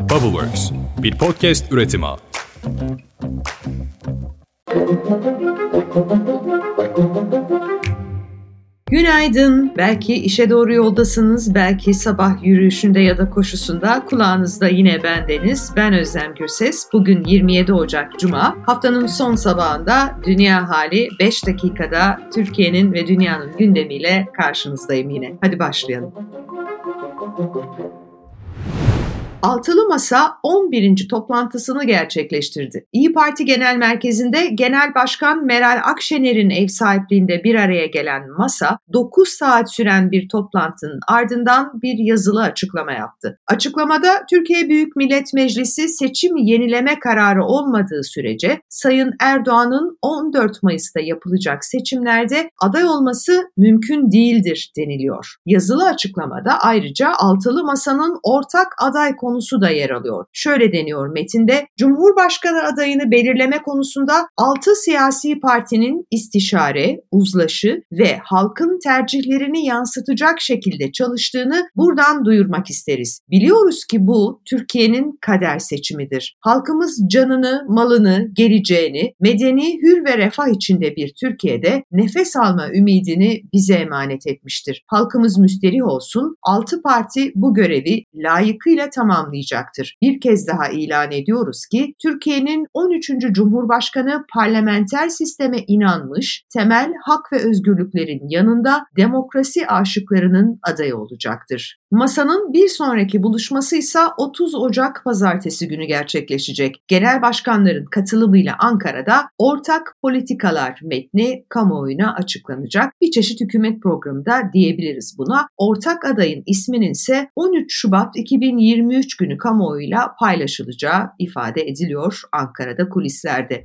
Bubbleworks, bir podcast üretimi. Günaydın. Belki işe doğru yoldasınız, belki sabah yürüyüşünde ya da koşusunda kulağınızda yine bendeniz. Ben Özlem Gürses. Bugün 27 Ocak Cuma. Haftanın son sabahında dünya hali 5 dakikada Türkiye'nin ve dünyanın gündemiyle karşınızdayım yine. Hadi başlayalım. Altılı Masa 11. toplantısını gerçekleştirdi. İyi Parti Genel Merkezi'nde Genel Başkan Meral Akşener'in ev sahipliğinde bir araya gelen masa 9 saat süren bir toplantının ardından bir yazılı açıklama yaptı. Açıklamada Türkiye Büyük Millet Meclisi seçim yenileme kararı olmadığı sürece Sayın Erdoğan'ın 14 Mayıs'ta yapılacak seçimlerde aday olması mümkün değildir deniliyor. Yazılı açıklamada ayrıca Altılı Masa'nın ortak aday konusu da yer alıyor. Şöyle deniyor metinde, Cumhurbaşkanı adayını belirleme konusunda 6 siyasi partinin istişare, uzlaşı ve halkın tercihlerini yansıtacak şekilde çalıştığını buradan duyurmak isteriz. Biliyoruz ki bu Türkiye'nin kader seçimidir. Halkımız canını, malını, geleceğini, medeni, hür ve refah içinde bir Türkiye'de nefes alma ümidini bize emanet etmiştir. Halkımız müsterih olsun, 6 parti bu görevi layıkıyla tamamlamıştır tamamlayacaktır. Bir kez daha ilan ediyoruz ki Türkiye'nin 13. Cumhurbaşkanı parlamenter sisteme inanmış, temel hak ve özgürlüklerin yanında demokrasi aşıklarının adayı olacaktır. Masanın bir sonraki buluşması ise 30 Ocak pazartesi günü gerçekleşecek. Genel başkanların katılımıyla Ankara'da ortak politikalar metni kamuoyuna açıklanacak. Bir çeşit hükümet programı da diyebiliriz buna. Ortak adayın isminin ise 13 Şubat 2023 günü kamuoyuyla paylaşılacağı ifade ediliyor Ankara'da kulislerde.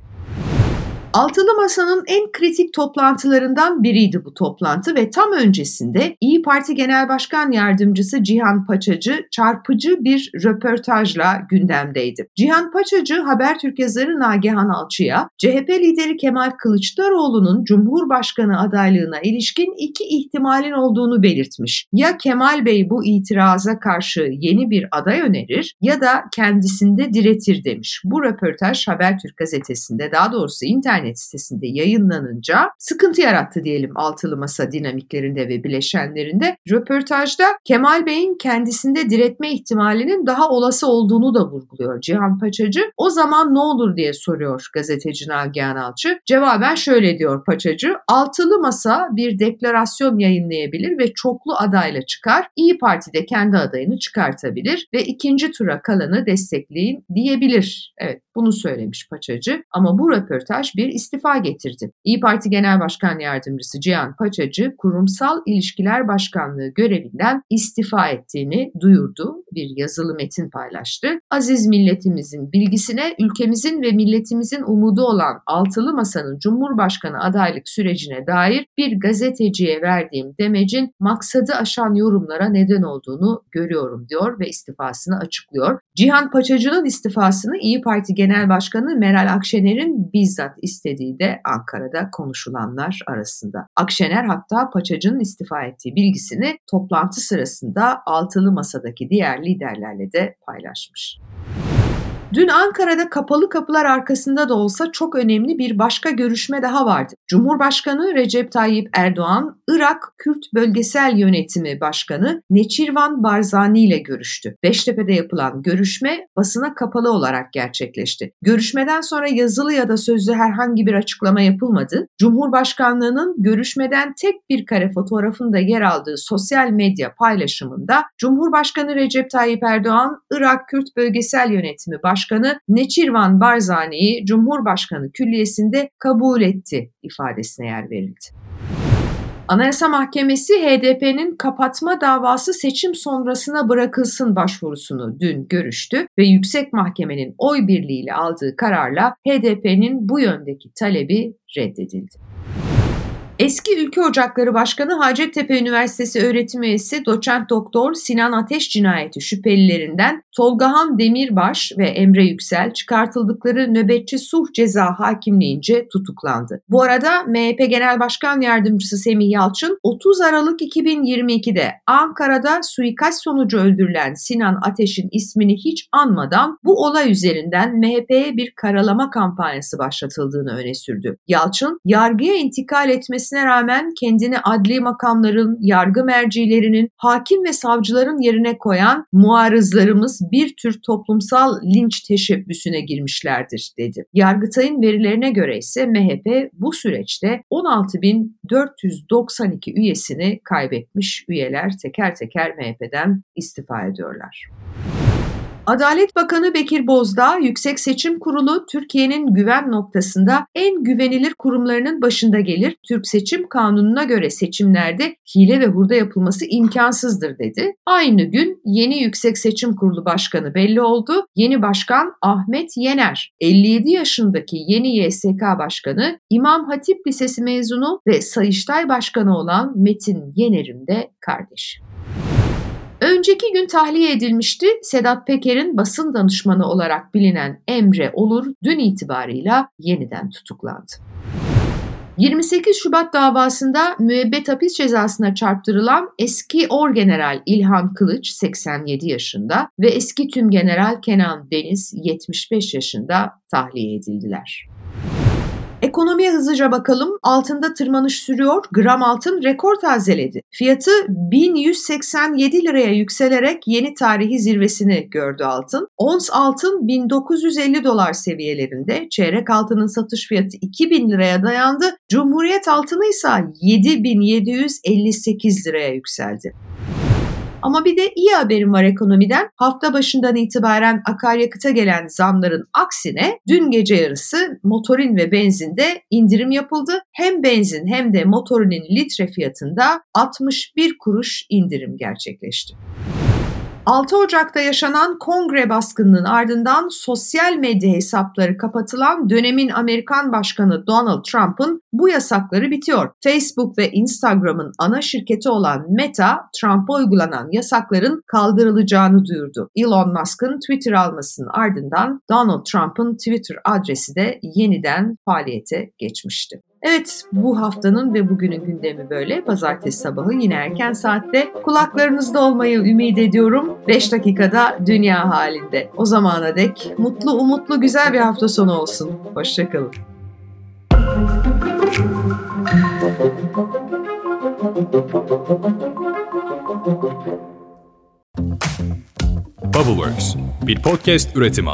Altılı Masa'nın en kritik toplantılarından biriydi bu toplantı ve tam öncesinde İyi Parti Genel Başkan Yardımcısı Cihan Paçacı çarpıcı bir röportajla gündemdeydi. Cihan Paçacı Habertürk yazarı Nagihan Alçı'ya CHP lideri Kemal Kılıçdaroğlu'nun Cumhurbaşkanı adaylığına ilişkin iki ihtimalin olduğunu belirtmiş. Ya Kemal Bey bu itiraza karşı yeni bir aday önerir ya da kendisinde diretir demiş. Bu röportaj Habertürk gazetesinde daha doğrusu internet internet sitesinde yayınlanınca sıkıntı yarattı diyelim altılı masa dinamiklerinde ve bileşenlerinde. Röportajda Kemal Bey'in kendisinde diretme ihtimalinin daha olası olduğunu da vurguluyor Cihan Paçacı. O zaman ne olur diye soruyor gazeteci Nagihan Alçı. Cevaben şöyle diyor Paçacı. Altılı masa bir deklarasyon yayınlayabilir ve çoklu adayla çıkar. İyi Parti de kendi adayını çıkartabilir ve ikinci tura kalanı destekleyin diyebilir. Evet bunu söylemiş Paçacı ama bu röportaj bir istifa getirdi. İyi Parti Genel Başkan Yardımcısı Cihan Paçacı Kurumsal İlişkiler Başkanlığı görevinden istifa ettiğini duyurdu. Bir yazılı metin paylaştı. Aziz milletimizin bilgisine ülkemizin ve milletimizin umudu olan Altılı Masa'nın Cumhurbaşkanı adaylık sürecine dair bir gazeteciye verdiğim demecin maksadı aşan yorumlara neden olduğunu görüyorum diyor ve istifasını açıklıyor. Cihan Paçacı'nın istifasını İyi Parti Genel Başkanı Meral Akşener'in bizzat istediği de Ankara'da konuşulanlar arasında. Akşener hatta Paçacı'nın istifa ettiği bilgisini toplantı sırasında altılı masadaki diğer liderlerle de paylaşmış. Dün Ankara'da kapalı kapılar arkasında da olsa çok önemli bir başka görüşme daha vardı. Cumhurbaşkanı Recep Tayyip Erdoğan, Irak Kürt Bölgesel Yönetimi Başkanı Neçirvan Barzani ile görüştü. Beştepe'de yapılan görüşme basına kapalı olarak gerçekleşti. Görüşmeden sonra yazılı ya da sözlü herhangi bir açıklama yapılmadı. Cumhurbaşkanlığının görüşmeden tek bir kare fotoğrafında yer aldığı sosyal medya paylaşımında Cumhurbaşkanı Recep Tayyip Erdoğan, Irak Kürt Bölgesel Yönetimi Başkanı Başkanı Neçirvan Barzani'yi Cumhurbaşkanı Külliyesi'nde kabul etti ifadesine yer verildi. Anayasa Mahkemesi HDP'nin kapatma davası seçim sonrasına bırakılsın başvurusunu dün görüştü ve Yüksek Mahkemenin oy birliğiyle aldığı kararla HDP'nin bu yöndeki talebi reddedildi. Eski Ülke Ocakları Başkanı Hacettepe Üniversitesi öğretim üyesi doçent doktor Sinan Ateş cinayeti şüphelilerinden Tolgahan Demirbaş ve Emre Yüksel çıkartıldıkları nöbetçi sulh ceza hakimliğince tutuklandı. Bu arada MHP Genel Başkan Yardımcısı Semih Yalçın 30 Aralık 2022'de Ankara'da suikast sonucu öldürülen Sinan Ateş'in ismini hiç anmadan bu olay üzerinden MHP'ye bir karalama kampanyası başlatıldığını öne sürdü. Yalçın, yargıya intikal etmesine rağmen kendini adli makamların, yargı mercilerinin, hakim ve savcıların yerine koyan muarızlarımız bir tür toplumsal linç teşebbüsüne girmişlerdir dedi. Yargıtay'ın verilerine göre ise MHP bu süreçte 16.492 üyesini kaybetmiş üyeler teker teker MHP'den istifa ediyorlar. Adalet Bakanı Bekir Bozdağ, Yüksek Seçim Kurulu Türkiye'nin güven noktasında en güvenilir kurumlarının başında gelir. Türk Seçim Kanunu'na göre seçimlerde hile ve hurda yapılması imkansızdır dedi. Aynı gün yeni Yüksek Seçim Kurulu Başkanı belli oldu. Yeni başkan Ahmet Yener. 57 yaşındaki yeni YSK Başkanı İmam Hatip Lisesi mezunu ve Sayıştay Başkanı olan Metin Yener'in de kardeşi. Önceki gün tahliye edilmişti. Sedat Peker'in basın danışmanı olarak bilinen Emre Olur dün itibarıyla yeniden tutuklandı. 28 Şubat davasında müebbet hapis cezasına çarptırılan eski Orgeneral İlhan Kılıç 87 yaşında ve eski Tümgeneral Kenan Deniz 75 yaşında tahliye edildiler. Ekonomiye hızlıca bakalım. Altında tırmanış sürüyor. Gram altın rekor tazeledi. Fiyatı 1187 liraya yükselerek yeni tarihi zirvesini gördü altın. Ons altın 1950 dolar seviyelerinde. Çeyrek altının satış fiyatı 2000 liraya dayandı. Cumhuriyet altını ise 7758 liraya yükseldi. Ama bir de iyi haberim var ekonomiden. Hafta başından itibaren akaryakıta gelen zamların aksine dün gece yarısı motorin ve benzinde indirim yapıldı. Hem benzin hem de motorinin litre fiyatında 61 kuruş indirim gerçekleşti. 6 Ocak'ta yaşanan kongre baskınının ardından sosyal medya hesapları kapatılan dönemin Amerikan Başkanı Donald Trump'ın bu yasakları bitiyor. Facebook ve Instagram'ın ana şirketi olan Meta, Trump'a uygulanan yasakların kaldırılacağını duyurdu. Elon Musk'ın Twitter almasının ardından Donald Trump'ın Twitter adresi de yeniden faaliyete geçmişti. Evet bu haftanın ve bugünün gündemi böyle. Pazartesi sabahı yine erken saatte kulaklarınızda olmayı ümit ediyorum. 5 dakikada dünya halinde. O zamana dek mutlu, umutlu, güzel bir hafta sonu olsun. Hoşçakalın. Bubbleworks bir podcast üretimi.